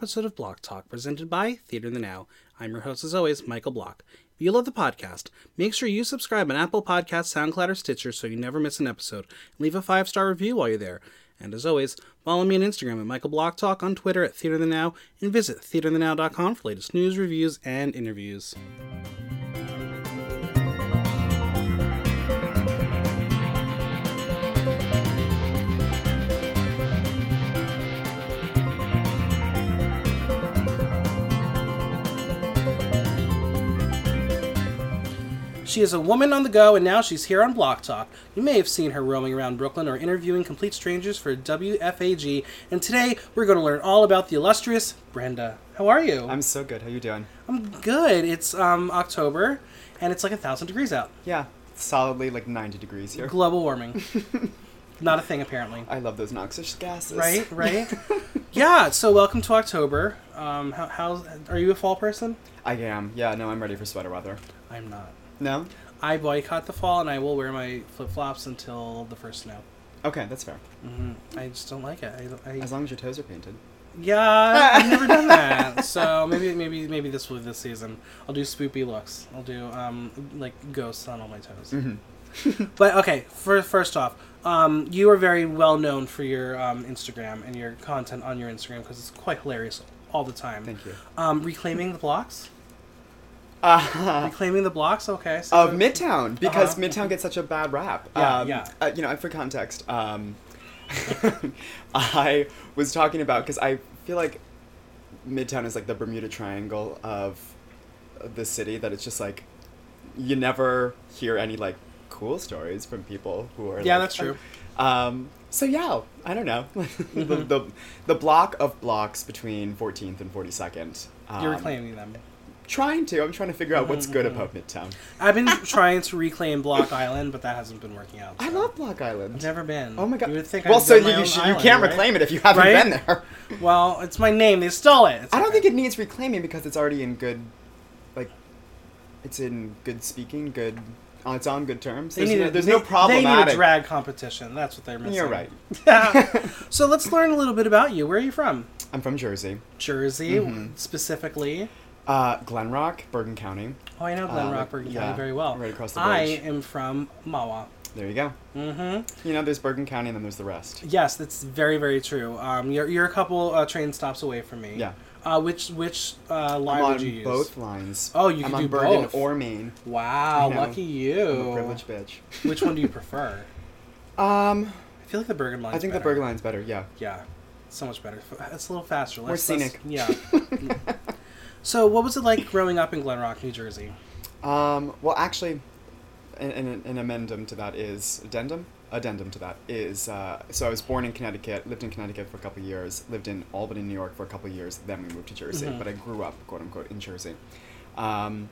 episode of Block Talk presented by Theater in the Now. I'm your host, as always, Michael Block. If you love the podcast, make sure you subscribe on Apple Podcasts, SoundCloud, or Stitcher so you never miss an episode. Leave a five star review while you're there. And as always, follow me on Instagram at Michael Block Talk, on Twitter at Theater in the Now, and visit theaterinthenow.com for latest news, reviews, and interviews. She is a woman on the go, and now she's here on Block Talk. You may have seen her roaming around Brooklyn or interviewing complete strangers for WFAG. And today we're going to learn all about the illustrious Brenda. How are you? I'm so good. How are you doing? I'm good. It's um, October, and it's like a thousand degrees out. Yeah, solidly like 90 degrees here. Global warming. Not a thing, apparently. I love those noxious gases. Right, right. yeah. So welcome to October. Um, how, how's are you a fall person? I am. Yeah, no, I'm ready for sweater weather. I'm not. No? I boycott the fall, and I will wear my flip flops until the first snow. Okay, that's fair. hmm I just don't like it. I, I, As long as your toes are painted. yeah, I've never done that. So maybe, maybe, maybe this will be this season. I'll do spoopy looks. I'll do um like ghosts on all my toes. Mm-hmm. But okay, for, first off, um, you are very well known for your um, Instagram and your content on your Instagram because it's quite hilarious all the time. Thank you. Um, reclaiming the blocks. Uh, Reclaiming the blocks. Okay. So of Midtown, because Uh-huh. Midtown gets such a bad rap. Yeah, um, yeah. Uh, you know, for context, um, I was talking about, because I feel like Midtown is like the Bermuda Triangle of the city, that it's just like, you never hear any like cool stories from people who are Yeah, like, that's true. Um, so yeah, I don't know. the, Mm-hmm. the the block of blocks between 14th and 42nd. Um, You're reclaiming them. Trying to. I'm trying to figure out what's good Mm-hmm. about Midtown. I've been trying to reclaim Block Island, but that hasn't been working out. I love Block Island. I've never been. Oh my god. You would think well, I'd so you my you, own should, you island, can't right? reclaim it if you haven't Right? been there. Well, it's my name. They stole it. It's I don't okay. think it needs reclaiming because it's already in good, like, it's in good speaking, good on its own good terms. There's, need no, a- there's no They need problematic. a drag competition. That's what they're missing. You're right. So let's learn a little bit about you. Where are you from? I'm from Jersey, Jersey, Mhm. specifically. Uh, Glen Rock, Bergen County. Oh, I know Glen Uh, Rock, Bergen yeah, County very well. right across the bridge. I am from Mahwah. There you go. Mm-hmm. You know, there's Bergen County and then there's the rest. Yes, that's very, very true. Um, you're, you're a couple uh, train stops away from me. Yeah. Uh, which which uh, line I'm would you use? both lines. Oh, you I'm can on do Bergen both. or Main. Wow, I know. lucky you. Privileged bitch. Which one do you prefer? Um, I feel like the Bergen line. I think the. Bergen line's better. Yeah. Yeah, so much better. It's a little faster. More Less, less- scenic. yeah. so, what was it like growing up in Glen Rock, New Jersey? Um, well, actually, an, an, an amendum to that is addendum. Addendum to that is uh, so I was born in Connecticut, lived in Connecticut for a couple of years, lived in Albany, New York for a couple of years, then we moved to Jersey. Mhm. But I grew up, quote unquote, in Jersey. Um,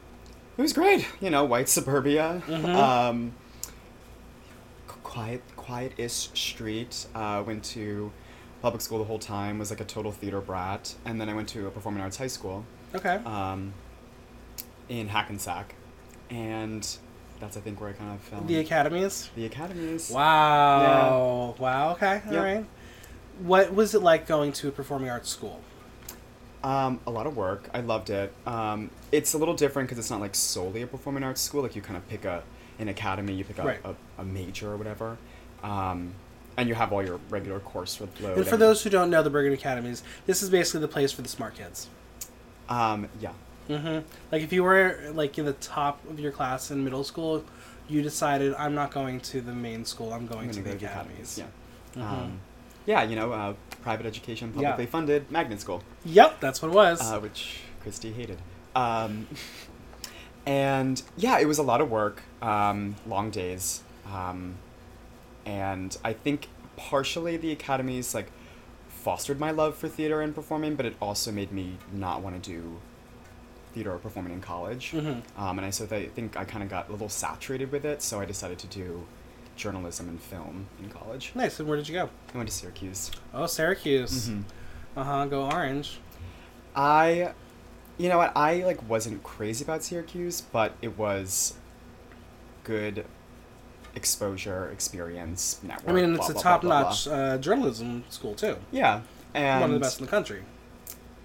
it was great, you know, white suburbia, Mhm. um, quiet, quiet-ish street. Uh, went to public school the whole time. Was like a total theater brat, and then I went to a performing arts high school Okay. um, in Hackensack, and that's I think where I kind of fell. the in. academies. the academies. Wow. Yeah. Wow. Okay. All Yep. right. What was it like going to a performing arts school? Um, a lot of work. I loved it. Um, it's a little different because it's not like solely a performing arts school. Like you kind of pick a an academy, you pick a, Right. a, a major or whatever, um, and you have all your regular course load. And for those who don't know the Bergen Academies, this is basically the place for the smart kids. Um, yeah, Mm-hmm. Like if you were like in the top of your class in middle school, you decided I'm not going to the main school. I'm going I'm to the go to academies. Yeah, Mhm. um, yeah, you know, uh, private education, Yeah. publicly funded, magnet school. Yep, that's what it was. uh, which Christy hated. Um, and yeah, it was a lot of work, um, long days, um, and I think partially the academies like fostered my love for theater and performing, but it also made me not want to do theater or performing in college. Mhm. Um, and I so I think I kind of got a little saturated with it, so I decided to do journalism and film in college. Nice. And where did you go? I went to Syracuse. Oh, Syracuse. Mhm. Uh huh. Go Orange. I, you know what? I like wasn't crazy about Syracuse, but it was good exposure, experience, network. I mean, blah, it's a blah, blah, top-notch uh, journalism school too. Yeah, and One of the best in the country.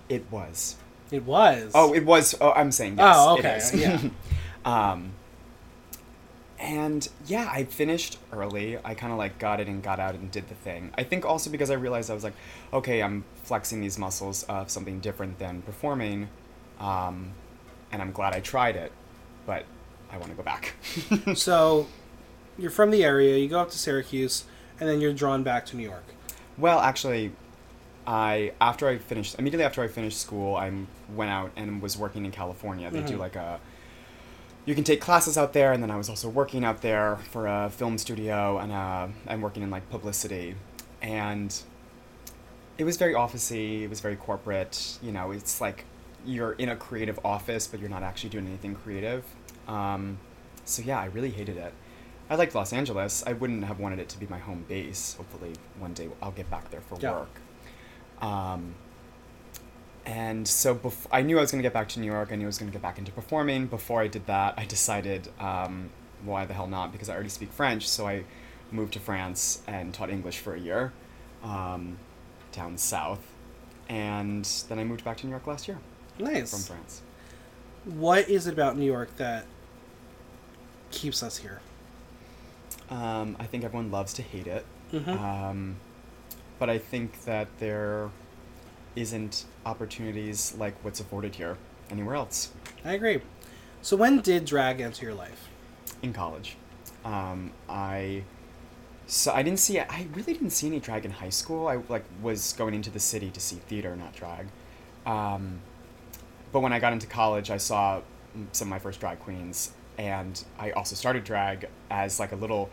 It was. It was. Oh, it was. Oh, I'm saying yes. Oh, okay, yeah. um, and yeah, I finished early. I kind of like got it and got out and did the thing. I think also because I realized I was like, okay, I'm flexing these muscles of something different than performing, um, and I'm glad I tried it, but I want to go back. So, you're from the area. You go up to Syracuse, and then you're drawn back to New York. Well, actually, I after I finished immediately after I finished school, I went out and was working in California. They do Mhm. like a you can take classes out there, and then I was also working out there for a film studio, and uh, I'm working in like publicity, and it was very officey. It was very corporate. You know, it's like you're in a creative office, but you're not actually doing anything creative. Um, so yeah, I really hated it. I liked Los Angeles. I wouldn't have wanted it to be my home base. Hopefully, one day I'll get back there for Yeah. work. Um, and so bef- I knew I was going to get back to New York. I knew I was going to get back into performing. Before I did that, I decided, um, why the hell not? Because I already speak French. So I moved to France and taught English for a year um, down south. And then I moved back to New York last year Nice. from France. What is it about New York that keeps us here? Um, I think everyone loves to hate it. Mm-hmm. Um, but I think that there isn't opportunities like what's afforded here anywhere else I agree. So, when did drag enter your life? in college. Um, I so I didn't see I really didn't see any drag in high school. I like was going into the city to see theater, not drag. Um, but when I got into college, I saw some of my first drag queens, and I also started drag as like a little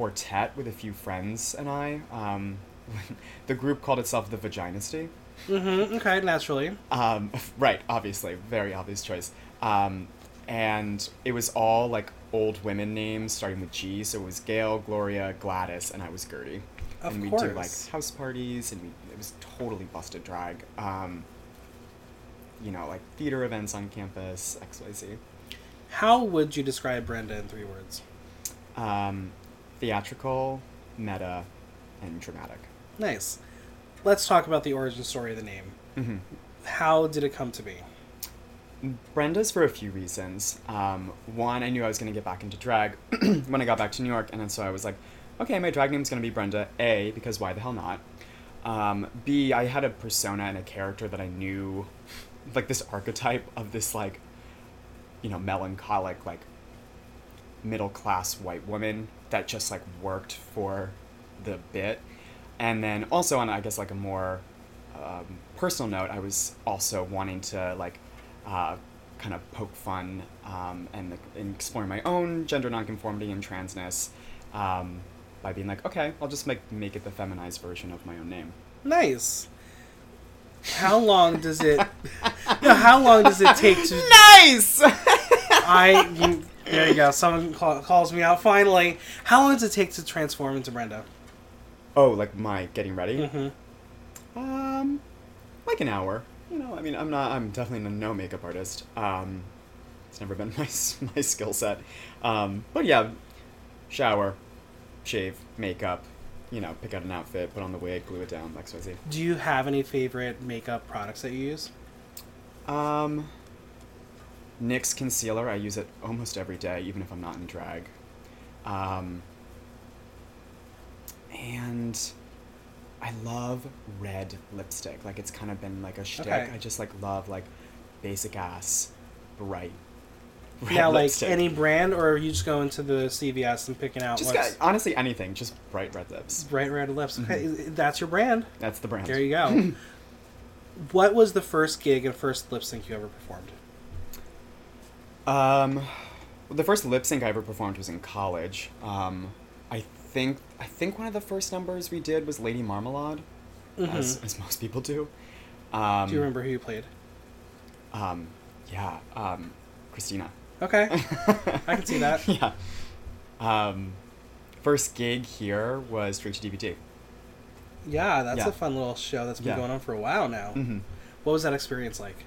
quartet with a few friends and I. Um, the group called itself the Vaginisty. Mm-hmm. Okay, naturally. Um, right, obviously, very obvious choice. Um, and it was all like old women names starting with G. So it was Gail, Gloria, Gladys, and I was Gertie. Of and we course. do like house parties, and we it was totally busted drag. Um, you know, like theater events on campus, X Y Z. How would you describe Brenda in three words? Um, theatrical, meta, and dramatic. Nice. Let's talk about the origin story of the name. Mm-hmm. How did it come to be? Brenda's for a few reasons. Um, one, I knew I was going to get back into drag when I got back to New York, and then so I was like, okay, my drag name's going to be Brenda. A, because why the hell not? Um, B, I had a persona and a character that I knew, like this archetype of this like, you know, melancholic like middle class white woman that just like worked for the bit, and then also on I guess like a more um, personal note, I was also wanting to like uh, kind of poke fun um, and, and exploring my own gender nonconformity and transness um, by being like, okay, I'll just make make it the feminized version of my own name. Nice. How long does it? no, how long does it take to? Nice. I. There you go. Someone call, calls me out finally. How long does it take to transform into Brenda? oh, like my getting ready. Mm-hmm. Um, like an hour. You know, I mean, I'm not. I'm definitely a no makeup artist. Um, it's never been my my skill set. Um, but yeah, shower, shave, makeup. You know, pick out an outfit, put on the wig, glue it down, X Y Z. Do you have any favorite makeup products that you use? Um, NYX concealer. I use it almost every day, even if I'm not in drag. Um, and I love red lipstick. Like it's kind of been like a shtick. Okay. I just like love like basic ass, bright. Red now, like any brand, or are you just going to the CVS and picking out Just what's got, honestly anything. Just bright red lips. bright red lips? Okay, that's your brand. That's the brand. There you go. what was the first gig and first lip sync you ever performed? Um, well, the first lip sync I ever performed was in college. Um, I think I think one of the first numbers we did was Lady Marmalade, as, Mhm. as most people do. Um, Do you remember who you played? Um, yeah, um, Christina. Okay, I can see that. yeah. Um, first gig here was straight to DVD. Yeah, that's Yeah. a fun little show that's been Yeah. going on for a while now. Mm-hmm. What was that experience like?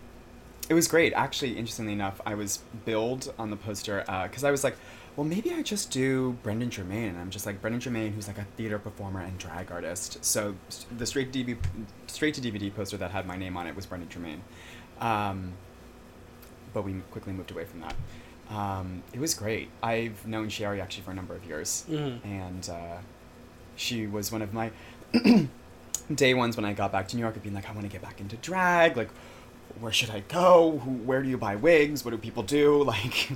It was great. Actually, interestingly enough, I was billed on the poster because I was like, well, maybe I just do Brendan Germain. And I'm just like Brendan Germain, who's like a theater performer and drag artist. So the straight DVD, straight to DVD poster that had my name on it was Brendan Germain. Um, but we quickly moved away from that. Um, it was great. I've known Sherry actually for a number of years, Mhm. and uh, she was one of my day ones when I got back to New York of being like, I want to get back into drag. Like, where should I go? Who, where do you buy wigs? What do people do? Like,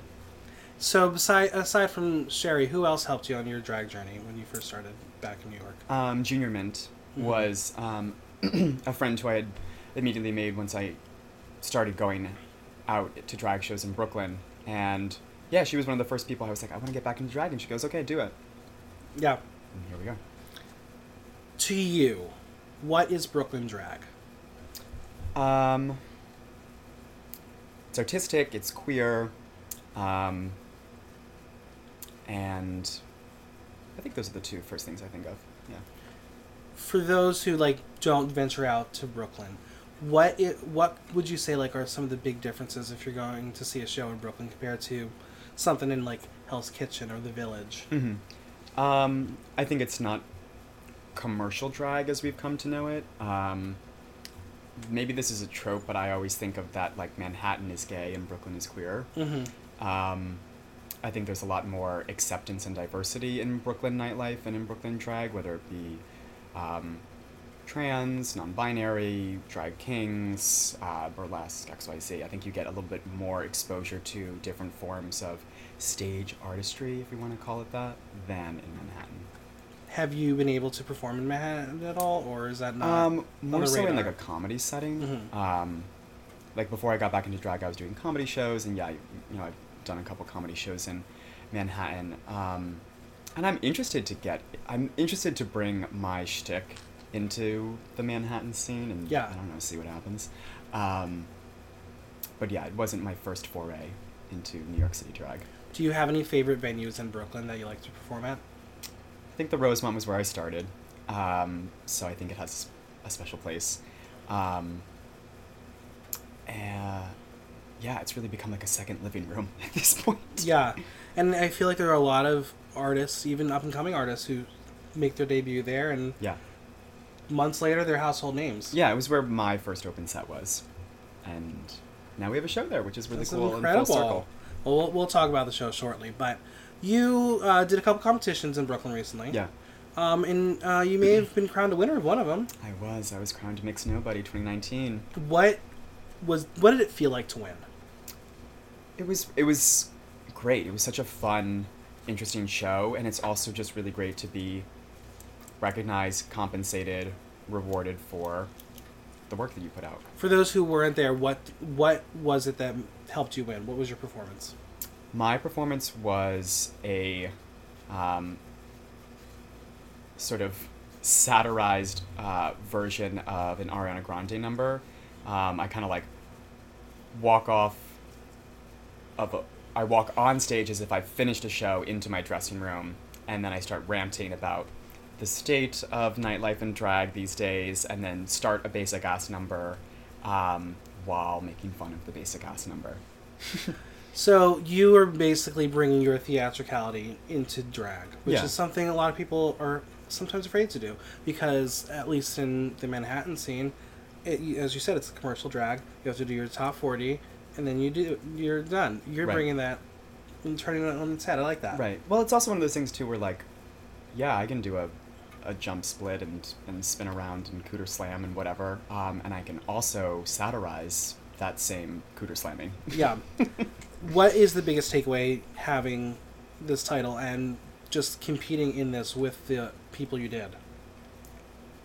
So, beside aside from Sherry, who else helped you on your drag journey when you first started back in New York? um, Junior Mint Mhm. was um, a friend who I had immediately made once I started going out to drag shows in Brooklyn. And yeah, she was one of the first people I was like, I want to get back into drag. And she goes, okay, do it. Yeah. And here we go. To you, what is Brooklyn drag? Um, it's artistic, it's queer, um, and I think those are the two first things I think of. Yeah. For those who like don't venture out to Brooklyn, what it, what would you say like are some of the big differences if you're going to see a show in Brooklyn compared to something in like Hell's Kitchen or The Village? Mm-hmm. Um, I think it's not commercial drag as we've come to know it. Um, maybe this is a trope, but I always think of that like Manhattan is gay and Brooklyn is queer. Mm-hmm. Um, I think there's a lot more acceptance and diversity in Brooklyn nightlife and in Brooklyn drag, whether it be um, trans, non-binary, drag kings, uh, burlesque, XYZ. I think you get a little bit more exposure to different forms of stage artistry, if you want to call it that, than in Manhattan. Have you been able to perform in Manhattan at all, or is that not? Um, more so in like a comedy setting. Mhm. Um, like before I got back into drag, I was doing comedy shows, and yeah, you know, I've done a couple comedy shows in Manhattan. Um, and I'm interested to get, I'm interested to bring my shtick into the Manhattan scene, and Yeah. I don't know, see what happens. Um, but yeah, it wasn't my first foray into New York City drag. Do you have any favorite venues in Brooklyn that you like to perform at? I think the Rosemont was where I started, um, so I think it has a special place. Um, and yeah, it's really become like a second living room at this point. Yeah, and I feel like there are a lot of artists, even up and coming artists, who make their debut there, and Yeah, months later they're household names. yeah, it was where my first open set was, and now we have a show there, which is really cool incredible. and full circle. Well, well, we'll talk about the show shortly, but you uh, did a couple competitions in Brooklyn recently. Yeah, Um, and uh, you may have been crowned a winner of one of them. I was. I was crowned Mix Nobody 2019. What was what did it feel like to win? It was it was great. It was such a fun, interesting show, and it's also just really great to be recognized, compensated, rewarded for the work that you put out. For those who weren't there, what what was it that helped you win? What was your performance? My performance was a um, sort of satirized uh, version of an Ariana Grande number. Um, I kind of like walk off of a, I walk on stage as if I've finished a show into my dressing room, and then I start ranting about the state of nightlife and drag these days, and then start a basic ass number um, while making fun of the basic ass number. So you are basically bringing your theatricality into drag, which Yeah. is something a lot of people are sometimes afraid to do because, at least in the Manhattan scene, it, as you said, it's a commercial drag. You have to do your top forty, and then you do you're done. You're Right. bringing that and turning it on its head. I like that. Right. Well, it's also one of those things too, where like, yeah, I can do a, a jump split and and spin around and cooter slam and whatever, um, and I can also satirize that same cooter slamming. Yeah. what is the biggest takeaway having this title and just competing in this with the people you did?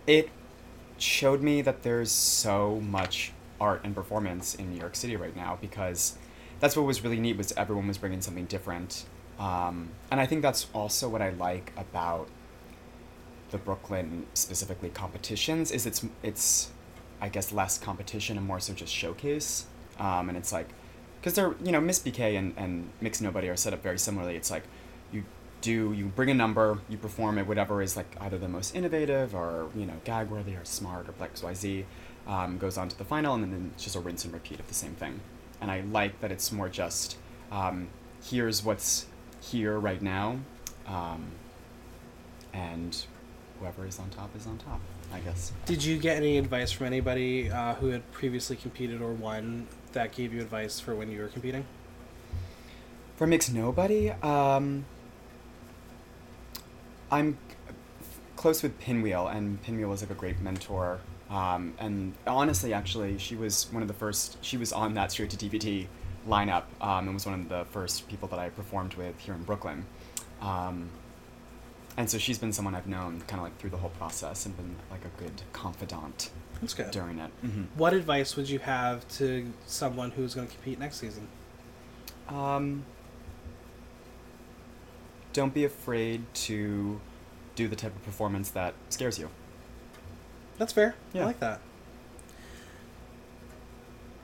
It showed me that there's so much art and performance in New York City right now because that's what was really neat was everyone was bringing something different, um, and I think that's also what I like about the Brooklyn specifically competitions is it's it's I guess less competition and more so just showcase, um, and it's like because they're you know Miss BK and and Mix Nobody are set up very similarly. It's like you do you bring a number, you perform it, whatever is like either the most innovative or you know gag worthy or smart or X Y Z, um, goes on to the final, and then it's just a rinse and repeat of the same thing. And I like that it's more just um, here's what's here right now, um, and whoever is on top is on top. I guess. Did you get any advice from anybody uh, who had previously competed or won that gave you advice for when you were competing? For mixed nobody, um, I'm close with Pinwheel, and Pinwheel was like a great mentor. Um, and honestly, actually, she was one of the first. She was on that straight to DVD lineup, um, and was one of the first people that I performed with here in Brooklyn. Um, and so she's been someone I've known kind of like through the whole process and been like a good confidant That's good. during it. Mm-hmm. What advice would you have to someone who's going to compete next season? Um, don't be afraid to do the type of performance that scares you. That's fair. I like that.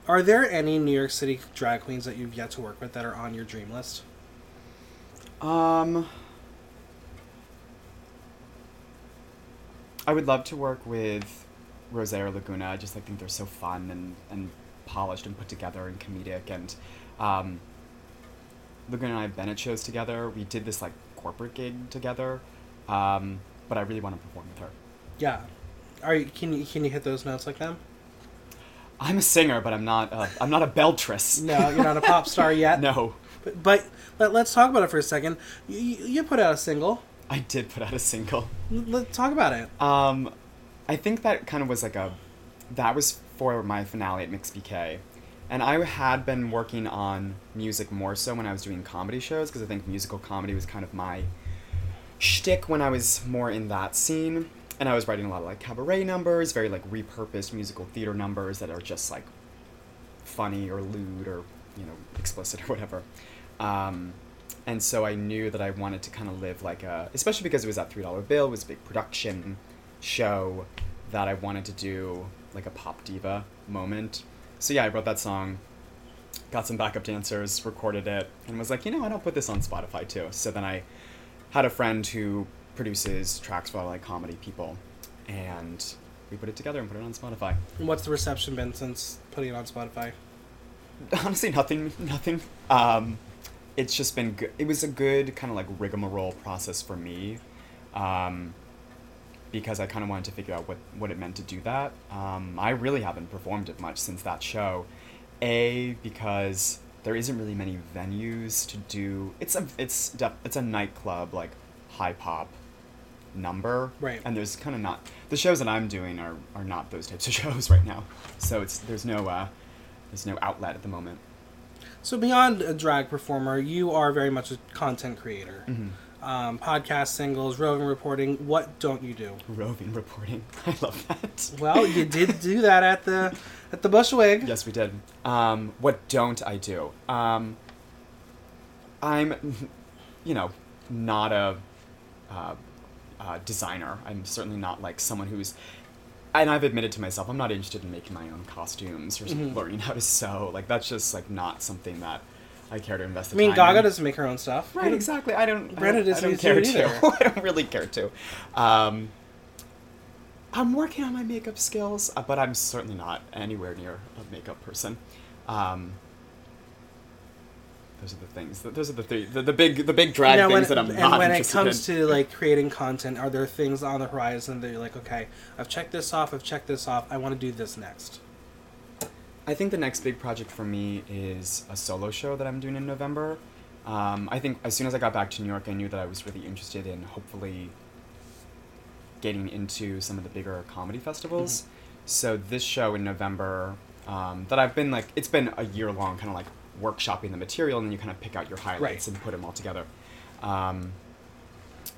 Are there any New York City drag queens that you've yet to work with that are on your dream list? Um, I would love to work with Rosario Laguna. I just like think they're so fun and, and polished and put together and comedic. And um, Laguna and I have been at shows together. We did this like corporate gig together, um, but I really want to perform with her. Yeah. Are you, can you can you hit those notes like them? I'm a singer, but I'm not. A, I'm not a beltress. No, you're not a pop star yet. no, But, but let, let's talk about it for a second. You you put out a single. I did put out a single. Let's talk about it. Um, I think that kind of was like a, that was for my finale at Mix BK, and I had been working on music more so when I was doing comedy shows because I think musical comedy was kind of my shtick when I was more in that scene, and I was writing a lot of like cabaret numbers, very like repurposed musical theater numbers that are just like funny or lewd or you know explicit or whatever. Um, and so I knew that I wanted to kind of live like a, especially because it was that three dollar bill, it was a big production show that I wanted to do like a pop diva moment. So yeah, I wrote that song, got some backup dancers, recorded it, and was like, you know I don't put this on Spotify too. So then I had a friend who produces tracks for a lot of like comedy people, and we put it together and put it on Spotify. And What's the reception been since putting it on Spotify? honestly nothing nothing um it's just been good it was a good kind of like rigmarole process for me um because i kind of wanted to figure out what what it meant to do that. Um i really haven't performed it much since that show. A because there isn't really many venues to do it's a it's def- it's a nightclub like high pop number. Right. and there's kind of not the shows that i'm doing are are not those types of shows right now. So it's there's no uh there's no outlet at the moment So beyond a drag performer, you are very much a content creator. Mm-hmm. Um, podcast, singles, roving reporting. What don't you do? roving reporting i love that Well, you did do that at the at the Bushwig. yes we did um what don't i do um i'm you know not a uh, uh, designer i'm certainly not like someone who's and I've admitted to myself, I'm not interested in making my own costumes or Mhm. learning how to sew. Like that's just like not something that I care to invest. In. I mean, Gaga in. doesn't make her own stuff. Right, exactly. I don't. Brenda doesn't I don't care to. I don't really care to. Um, I'm working on my makeup skills, uh, but I'm certainly not anywhere near a makeup person. Um, those are the things. Those are the three. The, the big, the big drag Now, when, things that I'm and not when it comes in. to like creating content, are there things on the horizon that you're like, okay, I've checked this off, I've checked this off, I want to do this next. I think the next big project for me is a solo show that I'm doing in November. Um, I think as soon as I got back to New York, I knew that I was really interested in hopefully getting into some of the bigger comedy festivals. So this show in November um, that I've been like, it's been a year long, kind of like workshopping the material, and then you kind of pick out your highlights Right. and put them all together. Um,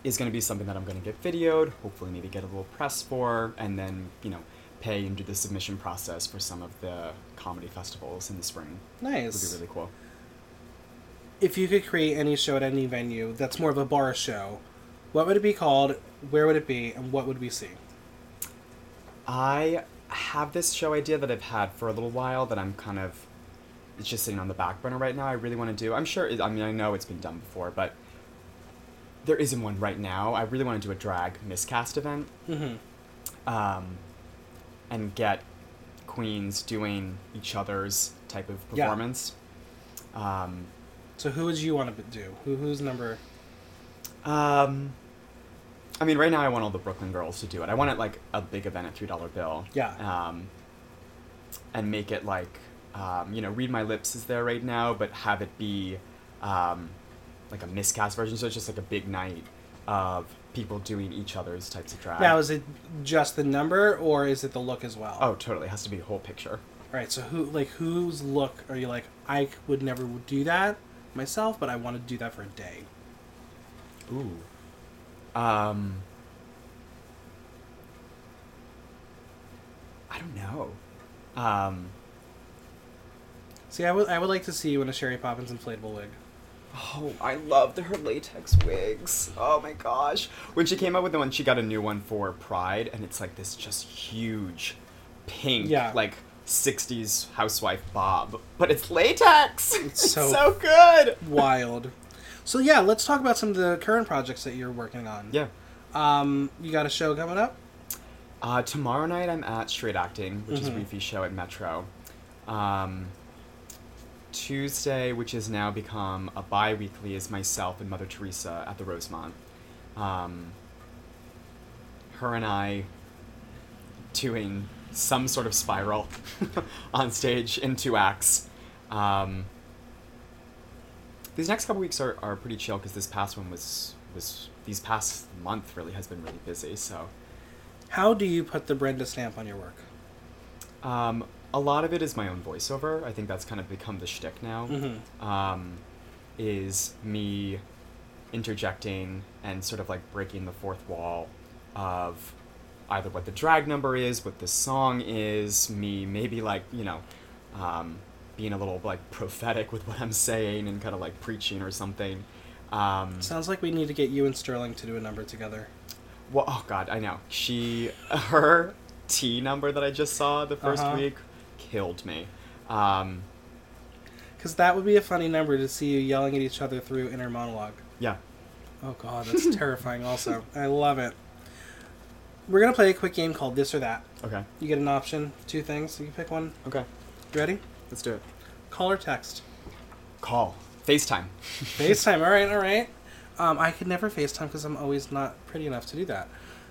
is going to be something that I'm going to get videoed, hopefully maybe get a little press for, and then you know pay and do the submission process for some of the comedy festivals in the spring. Nice. Would be really cool. If you could create any show at any venue that's more of a bar show, what would it be called? Where would it be? And what would we see? I have this show idea that I've had for a little while that I'm kind of it's just sitting on the back burner right now. I really want to do. I'm sure. It, I mean, I know it's been done before, but there isn't one right now. I really want to do a drag miscast event Mm-hmm. um, and get queens doing each other's type of performance. Yeah. Um, So who would you want to do? Who who's number? Um, I mean, right now I want all the Brooklyn girls to do it. I want it like a big event at three dollar bill. Yeah. Um, and make it like, um, you know, read my lips is there right now, but have it be, um, like a miscast version. So it's just like a big night of people doing each other's types of drag. Now is it just the number or is it the look as well? oh, totally. It has to be a whole picture. Right. So who like whose look are you like? I would never do that myself, but I want to do that for a day. Ooh. Um. I don't know. Um. See, I would I would like to see you in a Sherry Poppins inflatable wig. Oh, I loved her latex wigs. Oh my gosh. When she came out with the one, she got a new one for Pride, and it's like this just huge pink, Yeah. like 60s housewife bob. But it's latex! It's It's so- so, good! Wild. So yeah, let's talk about some of the current projects that you're working on. Yeah. Um, you got a show coming up? Uh, tomorrow night I'm at Straight Acting, which Mhm. is Reefy's show at Metro. Um, Tuesday, which has now become a bi-weekly, is myself and Mother Teresa at the Rosemont. Um, her and I doing some sort of spiral on stage in two acts. Um, these next couple weeks are, are pretty chill because this past one was was these past month really has been really busy. So How do you put the Brenda stamp on your work? Um, a lot of it is my own voiceover. I think that's kind of become the shtick now. Mhm. Um, is me interjecting and sort of like breaking the fourth wall of either what the drag number is, what the song is, me maybe like, you know, um, being a little like prophetic with what I'm saying and kind of like preaching or something. Um, Sounds like we need to get you and Sterling to do a number together. well, oh god, I know. She, her T number that I just saw the 1st Uh-huh. week killed me. Um, Because that would be a funny number to see you yelling at each other through inner monologue. yeah. Oh god, that's terrifying also. I love it. We're gonna play a quick game called This or That. Okay. You get an option, two things, you can pick one. Okay. You ready? Let's do it. Call or text. Call. FaceTime. FaceTime, alright, alright. Um, I could never FaceTime because I'm always not pretty enough to do that.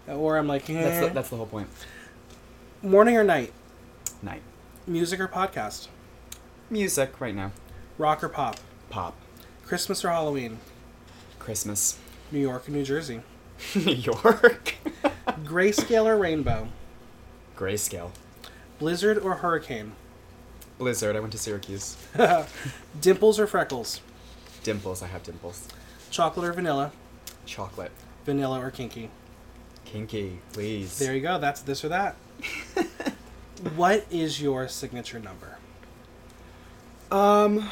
Or I'm like, eh. That's the, that's the whole point. morning or night, Night. Music or podcast, Music right now. rock or pop, Pop. Christmas or Halloween, Christmas. New York or New Jersey, New York. grayscale or rainbow, Grayscale. blizzard or hurricane, Blizzard. I went to Syracuse. dimples or freckles, Dimples. I have dimples. chocolate or vanilla, Chocolate. vanilla or kinky. Kinky, please. There you go. That's this or that. What is your signature number? Um.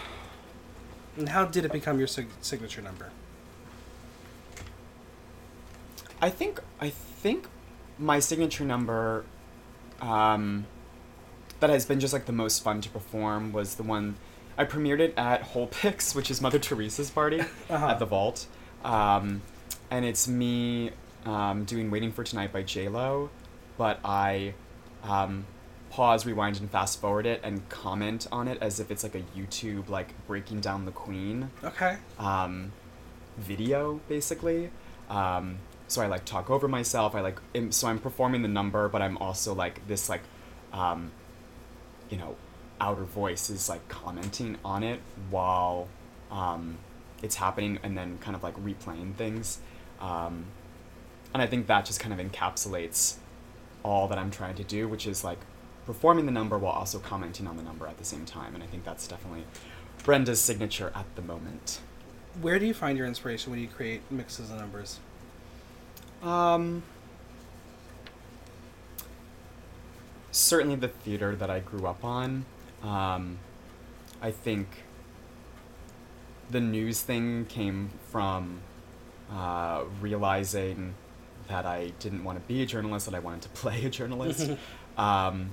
And how did it become your sig- signature number? I think I think my signature number um, that has been just like the most fun to perform was the one I premiered it at Whole Pix, which is Mother Teresa's party Uh-huh. at the Vault, um, and it's me um, doing "Waiting for Tonight" by J Lo, but I um, pause, rewind, and fast forward it and comment on it as if it's like a YouTube like breaking down the Queen Okay. um, video basically. Um, so I like talk over myself. I like am, so I'm performing the number, but I'm also like this like, um, you know, outer voice is like commenting on it while um, it's happening, and then kind of like replaying things. Um, and I think that just kind of encapsulates all that I'm trying to do, which is like performing the number while also commenting on the number at the same time. And I think that's definitely Brenda's signature at the moment. Where do you find your inspiration when you create mixes of numbers? Um, certainly the theater that I grew up on. Um, I think the news thing came from uh, realizing that I didn't want to be a journalist, that I wanted to play a journalist. um,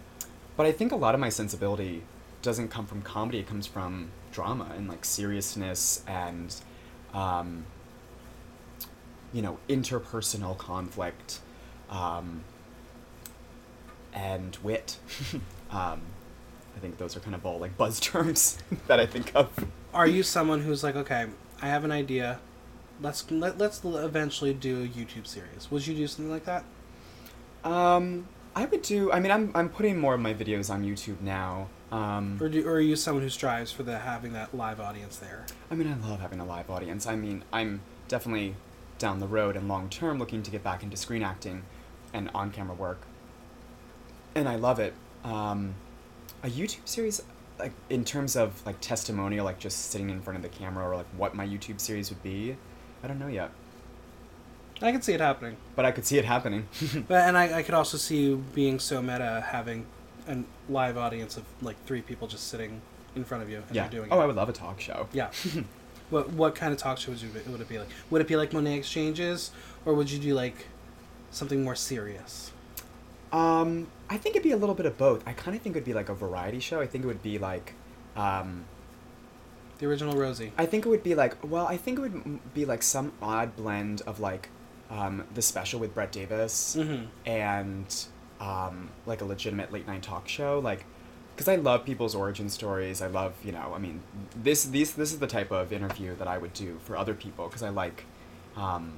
but I think a lot of my sensibility doesn't come from comedy, it comes from drama and like seriousness and. Um, you know, interpersonal conflict, um, and wit. um, I think those are kind of all like buzz terms that I think of. Are you someone who's like, okay, I have an idea. Let's let, let's eventually do a YouTube series. Would you do something like that? Um, I would do. I mean, I'm I'm putting more of my videos on YouTube now. Um, Or do or are you someone who strives for the having that live audience there? I mean, I love having a live audience. I mean, I'm definitely down the road and long term looking to get back into screen acting and on camera work. And I love it. Um, a YouTube series, like in terms of like testimonial, like just sitting in front of the camera or like what my YouTube series would be, I don't know yet. I can see it happening. But I could see it happening. But and I, I could also see you being so meta, having a live audience of like three people just sitting in front of you and yeah. you're doing oh, it. I would love a talk show. Yeah. what what kind of talk show would you would it be like? Would it be like Monet Exchanges, or would you do like something more serious? Um, I think it'd be a little bit of both. I kind of think it would be like a variety show. I think it would be like, um, The original Rosie. I think it would be like, well, I think it would be like some odd blend of like, um, the special with Brett Davis Mm-hmm. and um, like a legitimate late night talk show, like. Because I love people's origin stories. I love, you know, I mean, this these this is the type of interview that I would do for other people because I like, um,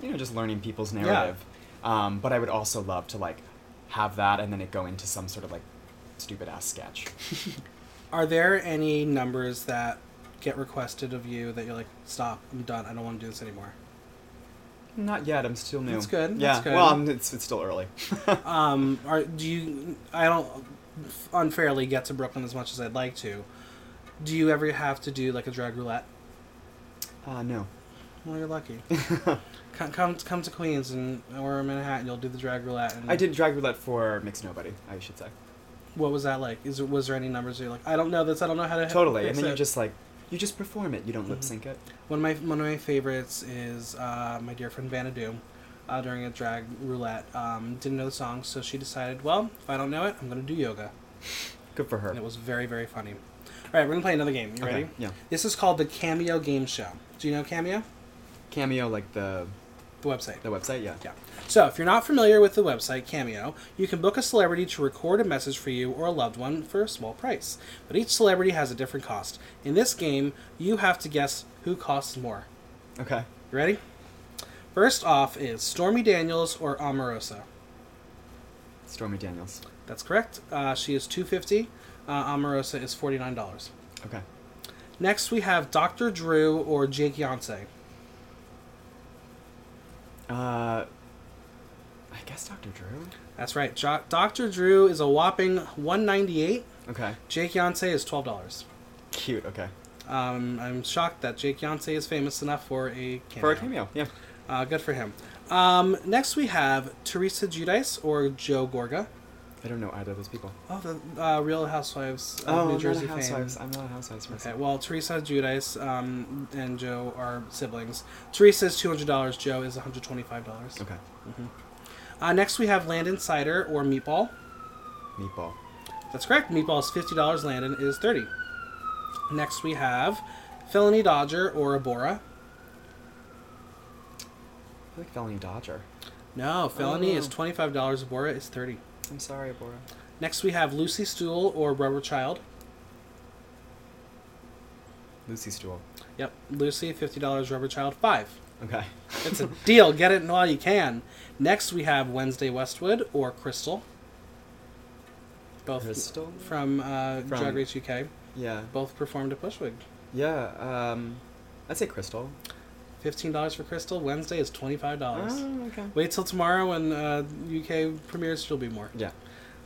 you know, just learning people's Yeah. narrative. Um, but I would also love to like have that and then it go into some sort of like stupid ass sketch. Are there any numbers that get requested of you that you're like, stop, I'm done, I don't want to do this anymore? Not yet. I'm still new. That's good, Yeah. that's good. Well, I'm, it's it's still early. Um, are do you? I don't unfairly get to Brooklyn as much as I'd like to. Do you ever have to do like a drag roulette? uh, no. Well, you're lucky. come, come, come to Queens and or Manhattan. You'll do the drag roulette. And I did drag roulette for Mix Nobody. I should say. What was that like? Is was there any numbers you're like, I don't know this. I don't know how to Totally. And then you it." just like you just perform it. You don't Mhm. lip sync it. One of my one of my favorites is uh, my dear friend Vanna Doom. Uh, during a drag roulette, um, didn't know the song, so she decided, well, if I don't know it, I'm gonna do yoga, Good for her. and it was very very funny. All right, we're gonna play another game. You Okay, ready? Yeah. This is called the Cameo Game Show. Do you know Cameo? Cameo, like the The website. the website. Yeah. Yeah. So, if you're not familiar with the website Cameo, you can book a celebrity to record a message for you or a loved one for a small price. But each celebrity has a different cost. In this game, you have to guess who costs more. Okay. You ready? First off is Stormy Daniels or Omarosa. Stormy Daniels. That's correct. Uh, she is two fifty. Uh, Omarosa is forty nine dollars. Okay. Next, we have Dr. Drew or Jake Yonsei. Uh, guess Dr. Drew. That's right. Jo- Dr. Drew is a whopping one ninety eight. Okay. Jake Yonsei is twelve dollars. Cute. Okay. Um, I'm shocked that Jake Yonsei is famous enough for a cameo. For a cameo. Yeah. Uh, good for him. Um, next we have Teresa Giudice or Joe Gorga. I don't know either of those people. Oh, the uh, Real Housewives of oh, New I'm Jersey not a fame. I'm not a housewives person. Okay, well, Teresa Giudice um, and Joe are siblings. Teresa is two hundred dollars. Joe is one hundred twenty-five dollars. Okay. Uh, next we have Landon Cider or Meatball. Meatball. That's correct. Meatball is fifty dollars. Landon is thirty. Next we have Felony Dodger or Abora. I like Felony Dodger. No, Felony is Oh. twenty-five dollars. Abora is thirty. I'm sorry, Bora. Next we have Lucy Stool or Rubber Child. Lucy Stool. Yep, Lucy fifty dollars. Rubber Child five. Okay. It's a deal. Get it while you can. Next we have Wednesday Westwood or Crystal. Both Crystal? from, uh, From- Drag Race UK. Yeah. Both performed at Bushwig. Yeah. Um, I'd say Crystal. Fifteen dollars for Crystal. Wednesday is twenty-five dollars. Oh, okay. Wait till tomorrow when uh, UK premieres. She'll be more. Yeah.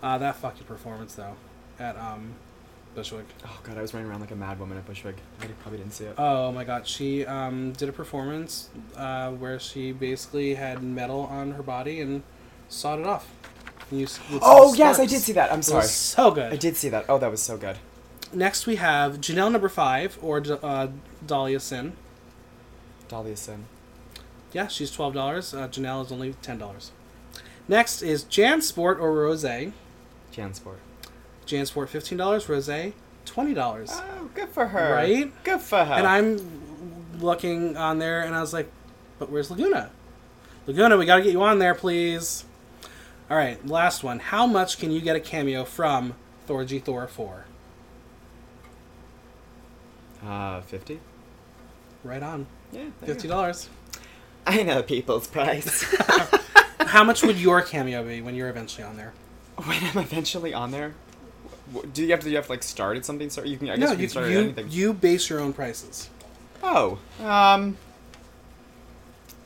Uh, that fucking performance though, at um, Bushwig. Oh god, I was running around like a mad woman at Bushwig. I probably didn't see it. Oh my god, she um, did a performance uh, where she basically had metal on her body and sawed it off. You oh yes, I did see that. I'm sorry. was so good. I did see that. Oh, that was so good. Next we have Janelle number five or uh, Dahlia Sin. Dahlia Sin. Yeah, she's twelve dollars. Uh, Janelle is only ten dollars. Next is Jan Sport or Rose. Jansport. Jan Sport fifteen dollars. Rose twenty dollars. Oh, good for her. Right? Good for her. And I'm looking on there, and I was like, "But where's Laguna? Laguna, we got to get you on there, please." All right, last one. How much can you get a cameo from Thorgy Thor 4. Uh, 50? Right on. Yeah. $50. I know people's price. How much would your cameo be when you're eventually on there? when I'm eventually on there, w- do you have to, do you have to like start at something? Start you can I guess no, you can you, start at you, anything. you base your own prices. Oh, um,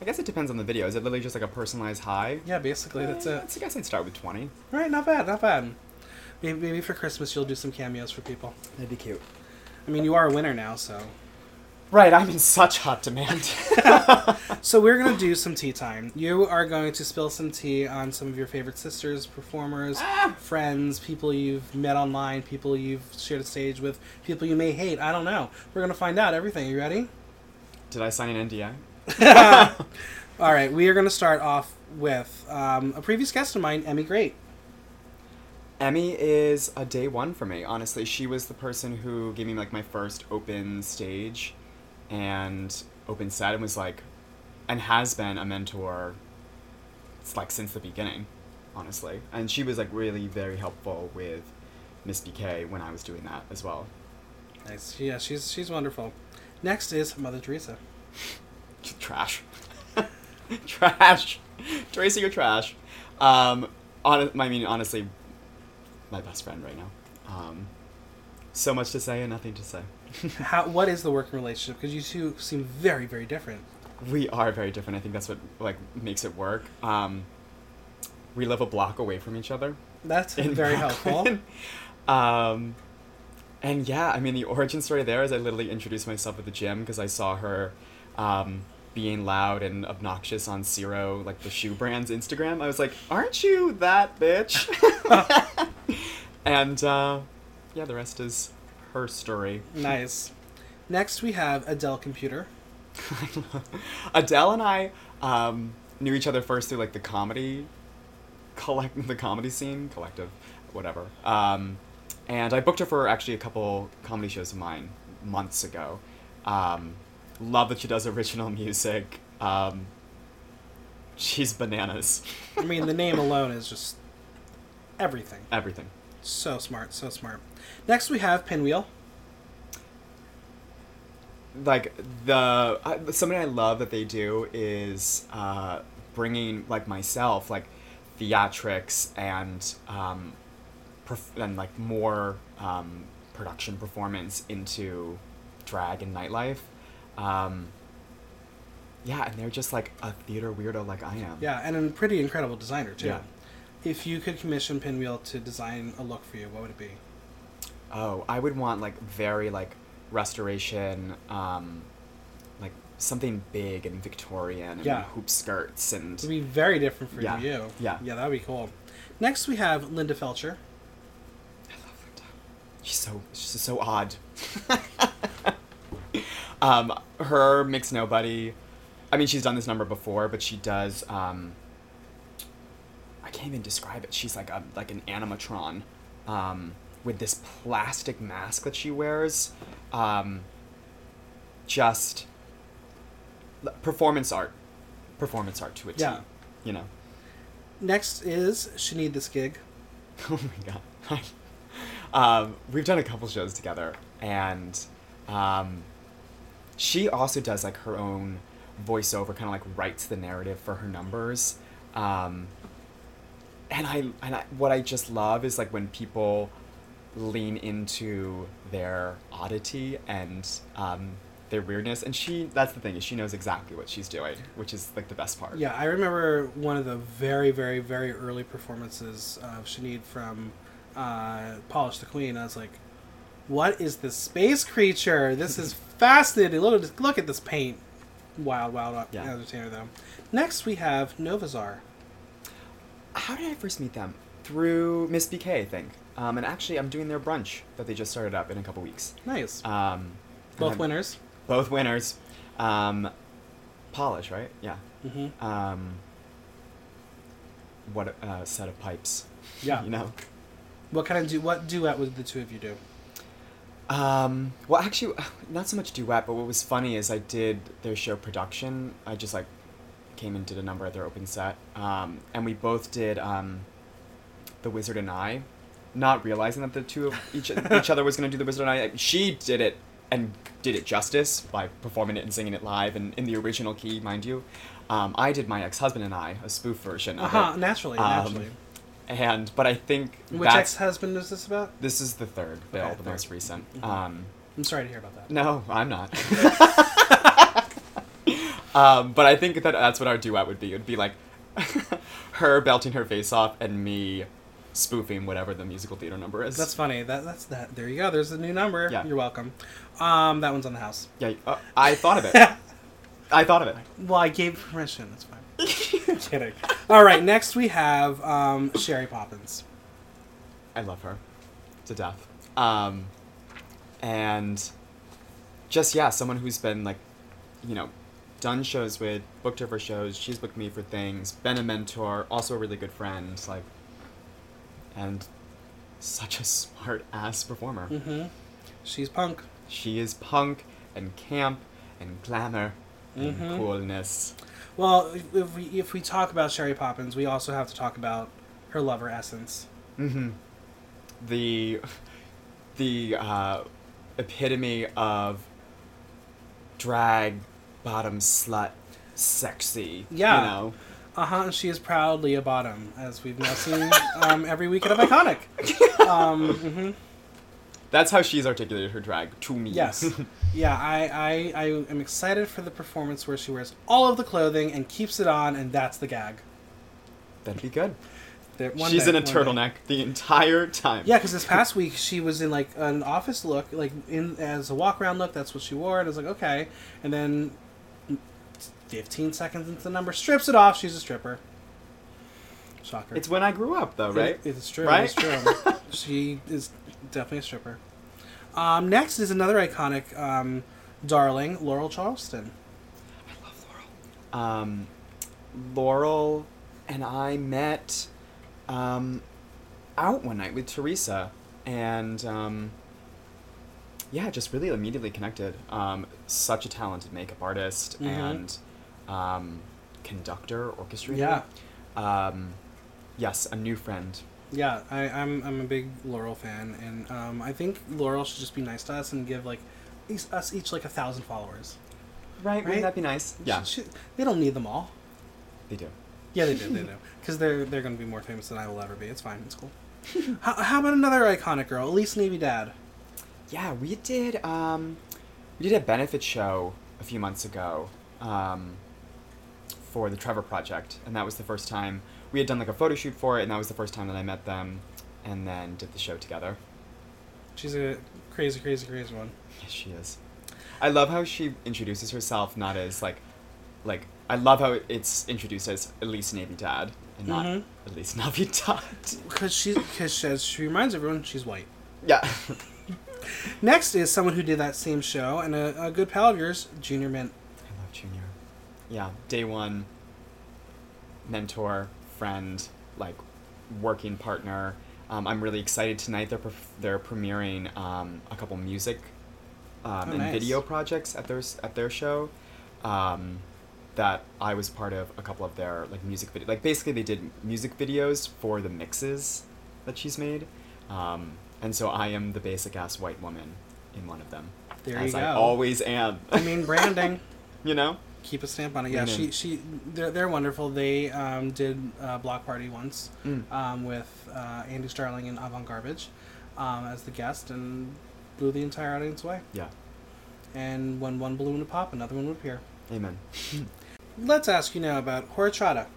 I guess it depends on the video. Is it literally just like a personalized high? Yeah, basically, that's Uh, it. I guess I'd start with twenty. Right, not bad, not bad. Maybe, maybe for Christmas you'll do some cameos for people. That'd be cute. I mean, you are a winner now, so. Right, I'm in such hot demand. So we're gonna do some tea time. You are going to spill some tea on some of your favorite sisters, performers, Ah! friends, people you've met online, people you've shared a stage with, people you may hate. I don't know. We're gonna find out everything. You ready? Did I sign an NDA? All right. We are gonna start off with um, a previous guest of mine, Emmy Great. Emmy is a day one for me. Honestly, she was the person who gave me like my first open stage, and open set, and was like, and has been a mentor. It's like since the beginning, honestly, and she was like really very helpful with Miss BK when I was doing that as well. Nice. Yeah, she's she's wonderful. Next is Mother Teresa. trash. trash. teresa you're trash. Um, on, I mean, honestly, my best friend right now. Um, so much to say and nothing to say. How? What is the working relationship? Because you two seem very very different. We are very different. I think that's what like makes it work. Um, we live a block away from each other. That's very Brooklyn. helpful. um, and yeah, I mean, the origin story there is I literally introduced myself at the gym because I saw her um, being loud and obnoxious on Xero, like the shoe brand's Instagram. I was like, aren't you that bitch? and uh, yeah, the rest is her story. Nice. Next we have Adele Computer. Adele and I um, knew each other first through like the comedy collect the comedy scene collective, whatever. Um, and I booked her for actually a couple comedy shows of mine months ago. Um, love that she does original music. Um, she's bananas. I mean, the name alone is just everything. Everything. So smart, so smart. Next we have Pinwheel. like the I, something I love that they do is uh, bringing like myself like theatrics and um, perf- and like more um, production performance into drag and nightlife. Um, yeah, and they're just like a theater weirdo like I am. Yeah, and a pretty incredible designer too. Yeah. If you could commission Pinwheel to design a look for you, what would it be? Oh, I would want like very like restoration, um, like something big and Victorian and Yeah. hoop skirts and It would be very different for Yeah, you. yeah. Yeah, that would be cool. Next we have Linda Felcher. I love Linda. She's so she's so odd. um, her mix nobody. I mean, she's done this number before, but she does. Um, I can't even describe it. She's like a like an animatron, um, with this plastic mask that she wears. Um, just performance art, performance art to a T. Yeah. You know. Next is She Need This Gig. Oh my god. um, we've done a couple shows together, and um, she also does like her own voiceover, kind of like writes the narrative for her numbers. Um, and I and I, what I just love is like when people lean into their oddity and um, their weirdness, and she that's the thing is she knows exactly what she's doing, which is like the best part. Yeah, I remember one of the very, very, very early performances of Sinead from uh, Polish the Queen. I was like, "What is this space creature? This is fascinating. Look at this, look at this paint." Wild, wild Yeah. entertainer though. Next we have Novazar. How did I first meet them? Through Miss BK, I think. Um, and actually, I'm doing their brunch that they just started up in a couple weeks. Nice. Um, Both winners. Both winners. Um, Polish, right? Yeah. hmm Um, what a uh, set of pipes. Yeah. You know? What kind of du- what duet would the two of you do? Um, well, actually, not so much duet, but what was funny is I did their show production. I just like came and did a number at their open set, um, and we both did um, "The Wizard and I," not realizing that the two of each each other was going to do the Wizard and I. She did it and did it justice by performing it and singing it live and in the original key, mind you. Um, I did my ex-husband and I, a spoof version uh-huh, it. Naturally, Um, naturally. And but I think Which ex-husband is this about? this is the third bill, Okay, the third. most recent. Mhm. Um, I'm sorry to hear about that. no, I'm not. um, but I think that that's what our duet would be. It would be like her belting her face off and me spoofing whatever the musical theater number is. That's funny. That that's that. There you go. There's a new number. Yeah. You're welcome. Um, that one's on the house. yeah. Uh, I thought of it. I thought of it. Well, I gave permission. That's fine. Kidding. All right. Next we have um, Sherry Poppins. I love her to death. Um, and just yeah, someone who's been like, you know, done shows with, booked her for shows. She's booked me for things. Been a mentor, also a really good friend. Like, and such a smart ass performer. Mm-hmm. She's punk. She is punk and camp and glamour and Mhm. coolness. Well, if, if we if we talk about Sherry Poppins, we also have to talk about her lover essence. Mm-hmm. The the uh, epitome of drag bottom slut sexy. Yeah. You know. Uh huh. And she is proudly a bottom, as we've now seen um, every weekend of Iconic. Um, mhm. That's how she's articulated her drag to me. Yes. Yeah, I, I, I am excited for the performance where she wears all of the clothing and keeps it on, and that's the gag. That'd be good. There- one she's day, in a one day. turtleneck the entire time. Yeah, because this past week she was in like an office look, like in as a walk around look. That's what she wore, and I was like, okay. And then, fifteen seconds into the number, strips it off. She's a stripper. Shocker. It's when I grew up, though, right? It, it's true. Right? It's true. she is definitely a stripper. Um, next is another iconic um, darling, Laurel Charleston. I love Laurel. Um, Laurel and I met um, out one night with Teresa, and um, yeah, just really immediately connected. Um, such a talented makeup artist Mhm. and um, conductor, orchestrator. Yeah. Um, yes, a new friend. Yeah, I, I'm I'm a big Laurel fan, and um, I think Laurel should just be nice to us and give like each, us each like a thousand followers. Right? Right? Wouldn't that be nice? Yeah, She- she- they don't need them all. they do. Yeah, they do. They do. Because they're they're going to be more famous than I will ever be. It's fine. It's cool. how, how about another iconic girl, Elise Navy Dad? Yeah, we did. Um, we did a benefit show a few months ago um, for the Trevor Project, and that was the first time we had done like a photo shoot for it, and that was the first time that I met them, and then did the show together. She's a crazy, crazy, crazy one. Yes, she is. I love how she introduces herself not as like, like I love how it's introduced as Elise Navy Dad and not Mhm. Elise Navy Dad. Because she, because she, she reminds everyone she's white. Yeah. Next is someone who did that same show and a, a good pal of yours, Junior Mint. I love Junior. Yeah, day one. Mentor, friend, like working partner. Um, I'm really excited tonight. They're perf- they're premiering um, a couple music um, Oh, and nice. video projects at their at their show. Um, that I was part of a couple of their like music video. Like basically, they did music videos for the mixes that she's made. Um, and so I am the basic ass white woman in one of them. There as you I go. always am. I mean, branding. you know. Keep a stamp on it. Yeah, Lean she she they're they're wonderful. They um, did uh, block party once Mm. um, with uh, Andy Starling and Avant Garbage um, as the guest and blew the entire audience away. Yeah. And when one balloon would pop, another one would appear. Amen. Let's ask you now about Horrorchata.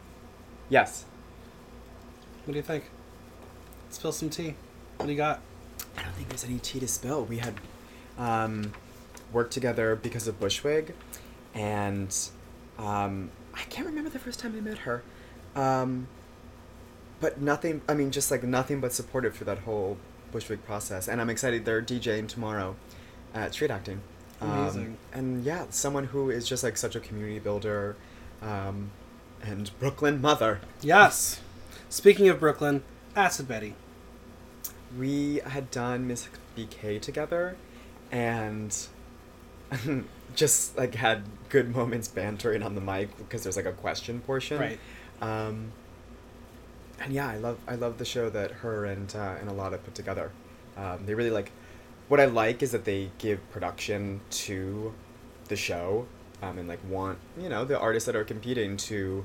Yes. What do you think? Spill some tea. What do you got? I don't think there's any tea to spill. We had um, worked together because of Bushwig, and um, I can't remember the first time I met her. Um, but nothing, I mean, just like nothing but supportive for that whole Bushwig process. And I'm excited they're DJing tomorrow at Street Acting. Um, Amazing. and yeah, someone who is just like such a community builder um, and Brooklyn mother. Yes. Speaking of Brooklyn, Acid Betty. we had done Miss BK together and just like had good moments bantering on the mic because there's like a question portion. Right. Um, and yeah, I love I love the show that her and uh, and Alana put together. Um, they really like. What I like is that they give production to the show, um, and like want you know the artists that are competing to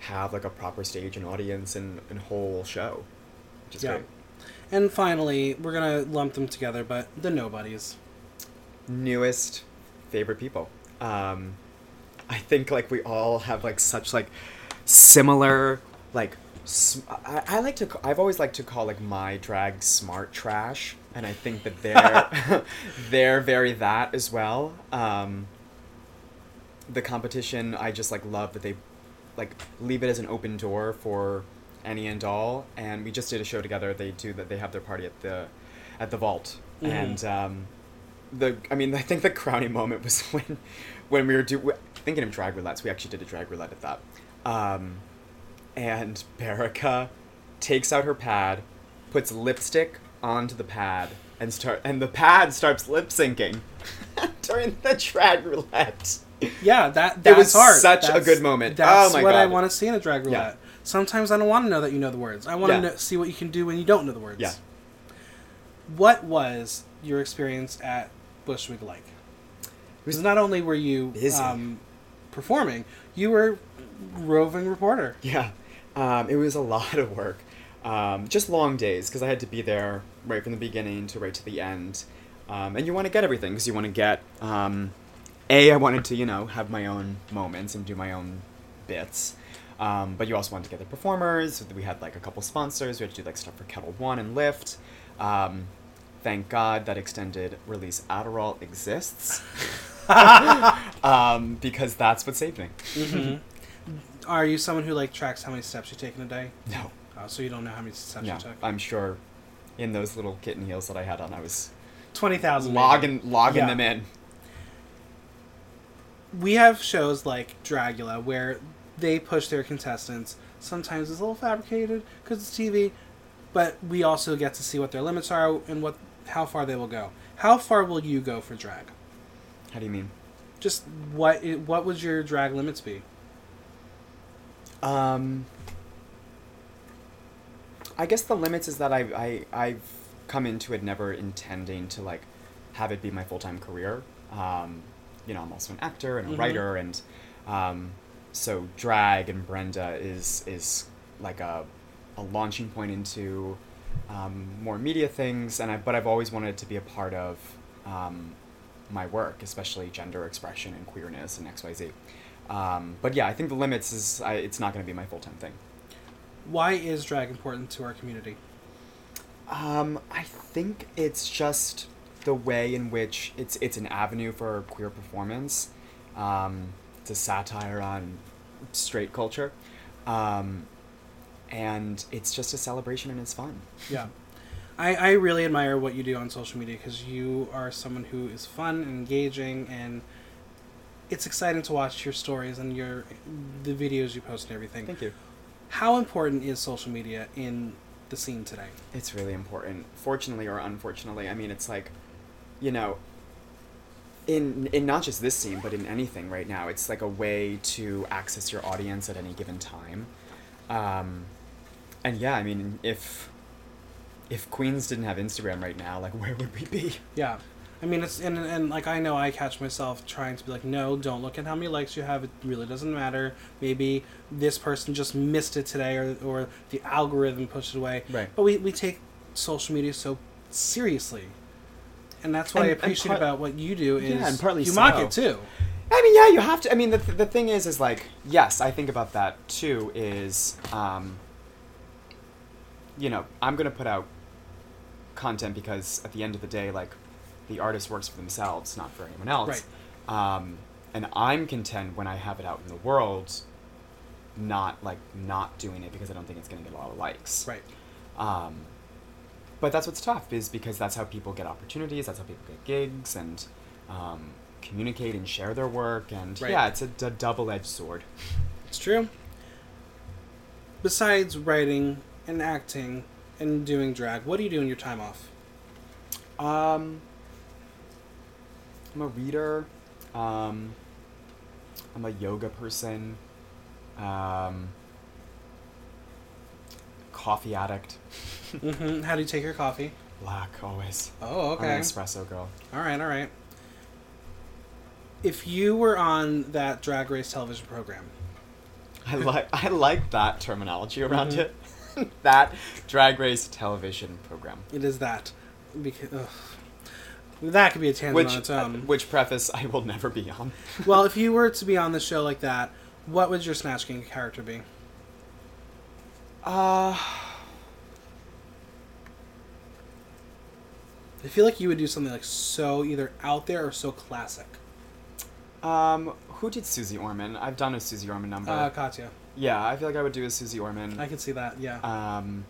have like a proper stage and audience and, and whole show, which is Yeah. great. And finally, we're gonna lump them together, but the nobodies. newest favorite people. Um, I think like we all have like such like similar like sm- I, I like to I've always liked to call like my drag smart trash, and I think that they're they're very that as well. Um, the competition I just like love that they like leave it as an open door for any and all and we just did a show together they do that they have their party at the at the vault Mhm. and um the i mean i think the crowning moment was when when we were do, thinking of drag roulettes we actually did a drag roulette at that um and Berica takes out her pad puts lipstick onto the pad and start and the pad starts lip syncing during the drag roulette Yeah, that that's was art. such a good moment. That's Oh my what I want to see in a drag Yeah. roulette. Sometimes I don't want to know that you know the words. I want Yeah. to know, see what you can do when you don't know the words. Yeah. What was your experience at Bushwig like? Because not only were you um, performing, you were roving reporter. Yeah, um, it was a lot of work. Um, just long days because I had to be there right from the beginning to right to the end. Um, and you want to get everything because you want to get. Um, a, I wanted to you know have my own moments and do my own bits. Um, but you also wanted to get the performers. We had like a couple sponsors. We had to do like stuff for Ketel One and Lyft. Um, thank God that extended release Adderall exists. um, because that's what saved me. Mm-hmm. Are you someone who like tracks how many steps you take in a day? No. Uh, so you don't know how many steps Yeah, you took. I'm sure in those little kitten heels that I had on, I was Twenty thousand. logging logging Yeah. them in. we have shows like Dragula where they push their contestants. Sometimes it's a little fabricated because it's TV, but we also get to see what their limits are and what how far they will go. How far will you go for drag? How do you mean? Just what what would your drag limits be? Um, I guess the limits is that I, I I've come into it never intending to like have it be my full time career. Um, you know, I'm also an actor and a Mhm. writer, and um, so drag and Brenda is is like a a launching point into um, more media things, and I but I've always wanted to be a part of um, my work, especially gender expression and queerness and X Y Z. Um, but yeah, I think the limits is I, it's not going to be my full time thing. Why is drag important to our community? Um, I think it's just the way in which it's it's an avenue for queer performance. Um, it's a satire on straight culture, um, and it's just a celebration and it's fun. Yeah. I, I really admire what you do on social media because you are someone who is fun and engaging and it's exciting to watch your stories and your the videos you post and everything. Thank you. How important is social media in the scene today? It's really important. Fortunately or unfortunately, I mean, it's like, you know, in in not just this scene, but in anything right now, it's like a way to access your audience at any given time. Um, and yeah, I mean, if if Queens didn't have Instagram right now, like where would we be? Yeah. I mean, it's and, and like I know I catch myself trying to be like, no, don't look at how many likes you have. It really doesn't matter. Maybe this person just missed it today, or or the algorithm pushed it away. Right. But we, we take social media so seriously, and that's what I And- and appreciate part- about what you do is Yeah, and partly you mock it too. I mean, yeah, you have to. I mean, the, th- the thing is, is like, yes, I think about that too. Is, um, you know, I'm gonna put out content because at the end of the day, like, the artist works for themselves, not for anyone else. Right. Um, and I'm content when I have it out in the world, not like not doing it because I don't think it's gonna get a lot of likes. Right. Um, but that's what's tough is because that's how people get opportunities. That's how people get gigs and um, communicate and share their work. And Right. yeah, it's a, d- double-edged sword. It's true. Besides writing and acting and doing drag, what do you do in your time off? Um, I'm a reader. Um, I'm a yoga person. Um, coffee addict. hmm How do you take your coffee? Black always. Oh, I'm okay. an espresso girl. All right, all right. If you were on that drag race television program, I like I like that terminology around Mhm. it. that drag race television program. it is that. Because ugh. that could be a tangent Which on its uh, own. which preface I will never be on. well, if you were to be on the show like that, what would your Snatch Game character be? Uh I feel like you would do something like so either out there or so classic. um who did Suze Orman? I've done a Suze Orman number. Uh, Katya. Yeah, I feel like I would do a Suze Orman. I could see that. Yeah. Um,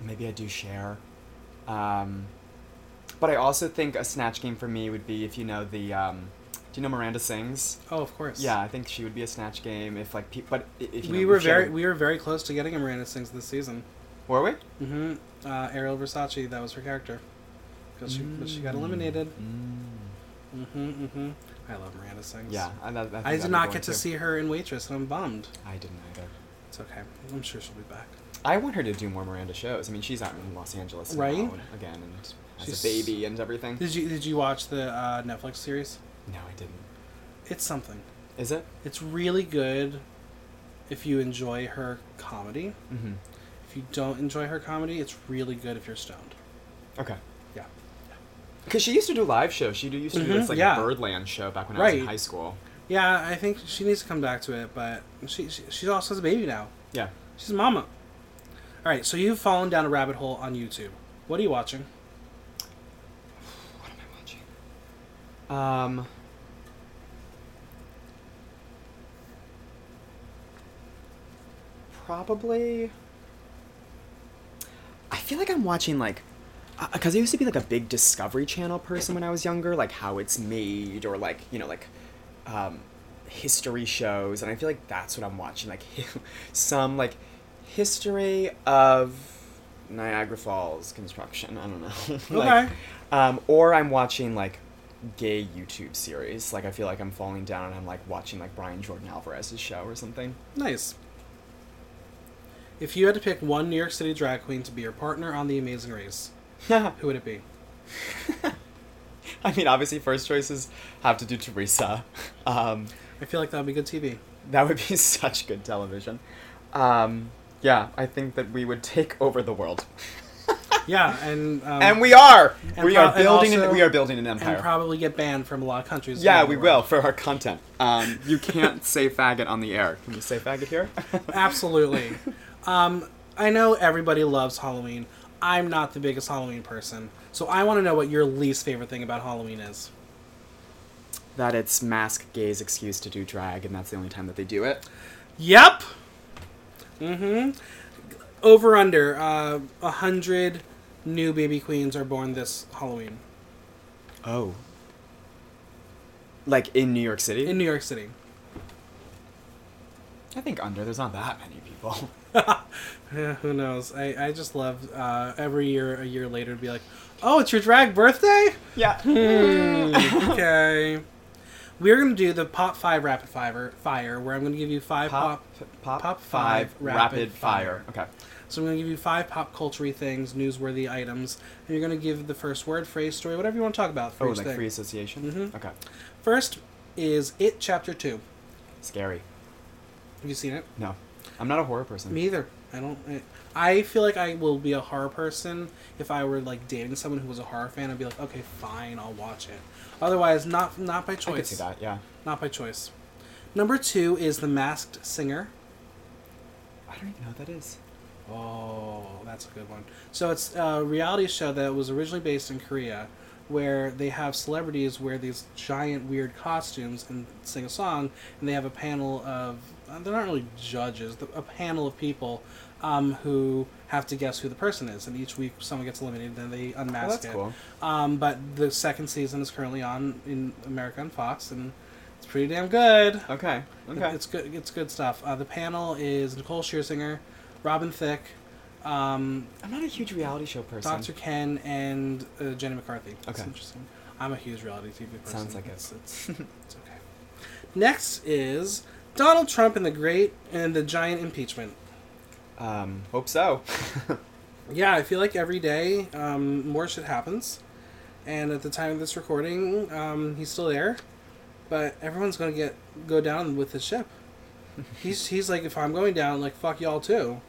maybe I do share. Um, but I also think a snatch game for me would be if you know the. Um, do you know Miranda Sings? oh, of course. Yeah, I think she would be a snatch game if like. Pe- but if you we know, were if she had very we were very close to getting a Miranda Sings this season. were we? Mm-hmm. Uh, Ariel Versace, that was her character. Because she, but she got eliminated. Mm. Mm-hmm, mm-hmm. I love Miranda Sings. Yeah, I, that, I, I did not get to too. see her in Waitress, and I'm bummed. I didn't either. It's okay. I'm sure she'll be back. I want her to do more Miranda shows. I mean, she's out in Los Angeles now Right? and- again and has She's- a baby and everything. Did you Did you watch the uh, Netflix series? No, I didn't. It's something. Is it? It's really good if you enjoy her comedy. Mm-hmm. If you don't enjoy her comedy, it's really good if you're stoned. Okay. Because she used to do live shows. She used to do Mhm, this like yeah. Birdland show back when I was in high school. Yeah, I think she needs to come back to it, but she she, she also has a baby now. Yeah. She's a mama. All right, so you've fallen down a rabbit hole on YouTube. What are you watching? What am I watching? Um. Probably. I feel like I'm watching like, because I used to be like a big Discovery Channel person when I was younger, like how it's made or like you know like, um, history shows, and I feel like that's what I'm watching, like some like history of Niagara Falls construction. I don't know. like, Okay. um, or I'm watching like gay YouTube series. Like I feel like I'm falling down and I'm like watching like Brian Jordan Alvarez's show or something. Nice. If you had to pick one New York City drag queen to be your partner on The Amazing Race, who would it be? I mean, obviously, first choices have to do Teresa. Um, I feel like that would be good TV. that would be such good television. Um, yeah, I think that we would take over the world, Yeah, and um, and we are. and we pro- are building. also- an, we are building an empire. and probably get banned from a lot of countries. yeah, we will for our content. Um, you can't say faggot on the air. Can you say faggot here? Absolutely. um, I know everybody loves Halloween. I'm not the biggest Halloween person, so I want to know what your least favorite thing about Halloween is. that it's mask gays' excuse to do drag, and that's the only time that they do it. Yep. Mm-hmm. Over under uh, a hundred new baby queens are born this Halloween Oh. Like in New York City? in New York City. I think under. There's not that many people. Yeah, who knows? I, I just love uh, every year, a year later, to be like, oh, it's your drag birthday? Yeah. Hmm, okay. We're going to do the Pop 5 Rapid Fire, fire where I'm going to give you five pop. pop, pop five, five, rapid, rapid fire. fire. Okay. So I'm going to give you five pop culture things, newsworthy items, and you're going to give the first word, phrase, story, whatever you want to talk about. Oh, like thing. free association. Mhm. Okay. First is It Chapter 2. Scary. Have you seen it? No, I'm not a horror person. Me either. I don't. I, I feel like I will be a horror person if I were like dating someone who was a horror fan. I'd be like, okay, fine, I'll watch it. Otherwise, not not by choice. I could see that. Yeah. Not by choice. Number two is The Masked Singer. I don't even know what that is. Oh, that's a good one. So it's a reality show that was originally based in Korea, where they have celebrities wear these giant weird costumes and sing a song, and they have a panel of they're not really judges, a panel of people um, who have to guess who the person is, and each week someone gets eliminated, then they Oh, unmask that's it. cool. Um, but the second season is currently on in America on Fox, and it's pretty damn good. Okay. Okay. It's good. It's good stuff. Uh, the panel is Nicole Scherzinger, Robin Thicke, um, I'm not a huge reality show person. Dr. Ken, and uh, Jenny McCarthy. That's Okay. interesting. I'm a huge reality TV person. Sounds like it. it's, it's, it's okay. Next is Donald Trump and the Great and the Giant Impeachment. Um, hope so. Yeah, I feel like every day um, more shit happens, and at the time of this recording, um, he's still there, but everyone's gonna get go down with the ship. he's he's like, if I'm going down, like fuck y'all too.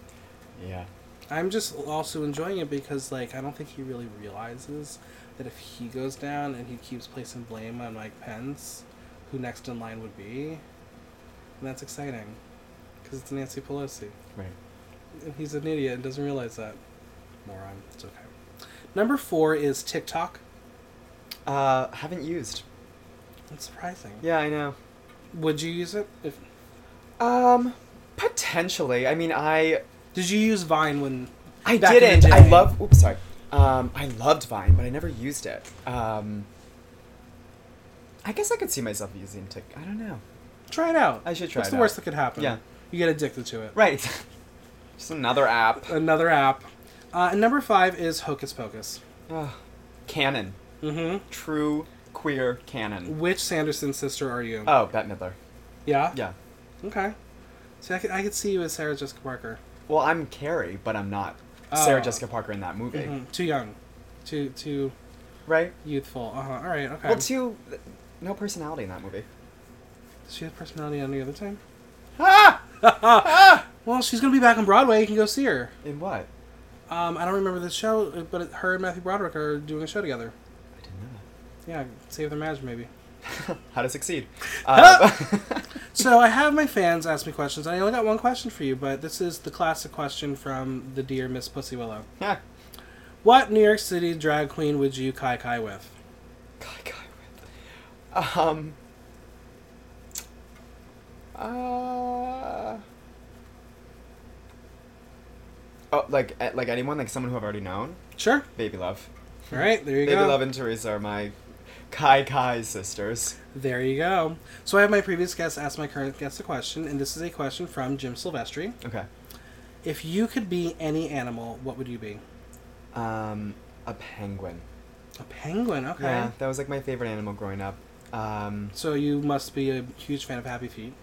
yeah. I'm just also enjoying it because like I don't think he really realizes that if he goes down and he keeps placing blame on Mike Pence, who next in line would be, and that's exciting, because it's Nancy Pelosi. Right. And he's an idiot and doesn't realize that. Moron. It's okay. Number four is TikTok. Uh, haven't used. That's surprising. Yeah, I know. Would you use it? If Um, potentially. I mean, I did you use Vine when? I Back in the didn't. I love. Oops, sorry. Um, I loved Vine, but I never used it. Um, I guess I could see myself using Tik. I don't know. Try it out. I should try What's the out. worst that could happen? Yeah. You get addicted to it. Right. Just another app. Another app. Uh, and number five is Hocus Pocus. Ugh. canon. Mm-hmm. True queer canon. Which Sanderson sister are you? Oh, Bette Midler. yeah. Yeah. Okay. See, I could, I could see you as Sarah Jessica Parker. Well, I'm Carrie, but I'm not Sarah Oh. Jessica Parker in that movie. Mhm. Too young. Too too Right? youthful. Uh huh. All right. Okay. Well, too. No personality in that movie. Does she have personality any other time? Ah! ah! Well, she's gonna be back on Broadway. You can go see her. In what? Um, I don't remember the show, but her and Matthew Broderick are doing a show together. I didn't know that. Yeah, Save the Marriage, maybe. How to succeed. Uh, So I have my fans ask me questions. I only got one question for you, but this is the classic question from the dear Miss Pussy Willow. yeah. What New York City drag queen would you kai kai with? Kai Kai with. Um. Uh. Oh, like eh, like anyone, like someone who I've already known. Sure. Baby Love. All right, there you Baby go. Baby Love and Teresa are my Kai Kai sisters. There you go. So I have my previous guest ask my current guest a question, and this is a question from Jim Silvestri. Okay. If you could be any animal, what would you be? Um, a penguin. A penguin. Okay. Yeah, that was like my favorite animal growing up. Um, So you must be a huge fan of Happy Feet.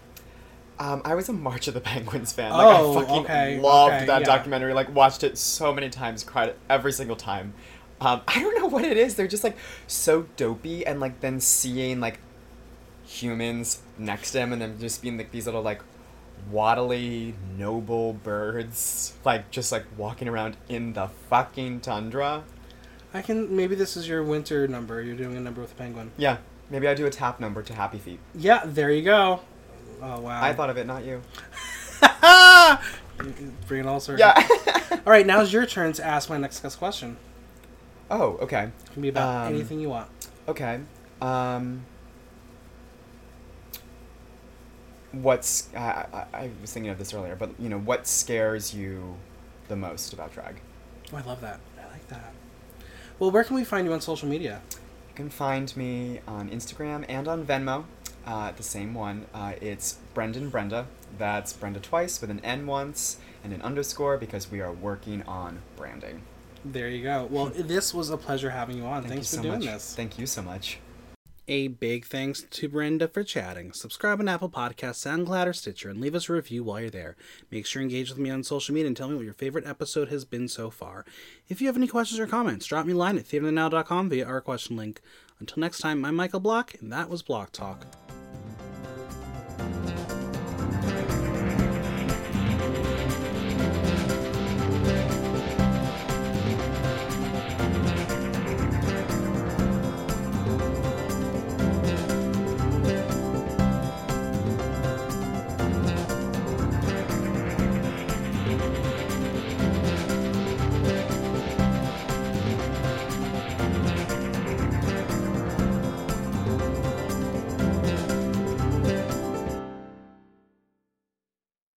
Um, I was a March of the Penguins fan. Like Oh, I fucking okay, loved okay, that yeah. documentary. Like watched it so many times, cried every single time. Um, I don't know what it is. They're just like so dopey, and like then seeing like humans next to him, and then just being like these little like waddly noble birds, like just like walking around in the fucking tundra. I can. Maybe this is your winter number. You're doing a number with a penguin. Yeah, maybe I do a tap number to Happy Feet. Yeah, there you go. Oh wow. I thought of it, not you. Bring it all circle. Yeah. All right, now it's your turn to ask my next guest question. oh, okay. It can be about Um, anything you want. Okay. Um. What's I, I, I was thinking of this earlier, but you know what scares you the most about drag? Oh, I love that. I like that. Well, where can we find you on social media? You can find me on Instagram and on Venmo. Uh, the same one. Uh, it's Brendan Brenda. That's Brenda twice with an N once and an underscore because we are working on branding. There you go. Well, this was a pleasure having you on. Thank Thanks you for so doing much. this. Thank you so much. A big thanks to Brenda for chatting. Subscribe on Apple Podcasts, SoundCloud, or Stitcher, and leave us a review while you're there. Make sure you engage with me on social media and tell me what your favorite episode has been so far. If you have any questions or comments, drop me a line at theaternow.com via our question link. Until next time, I'm Michael Block, and that was Block Talk. Thank you.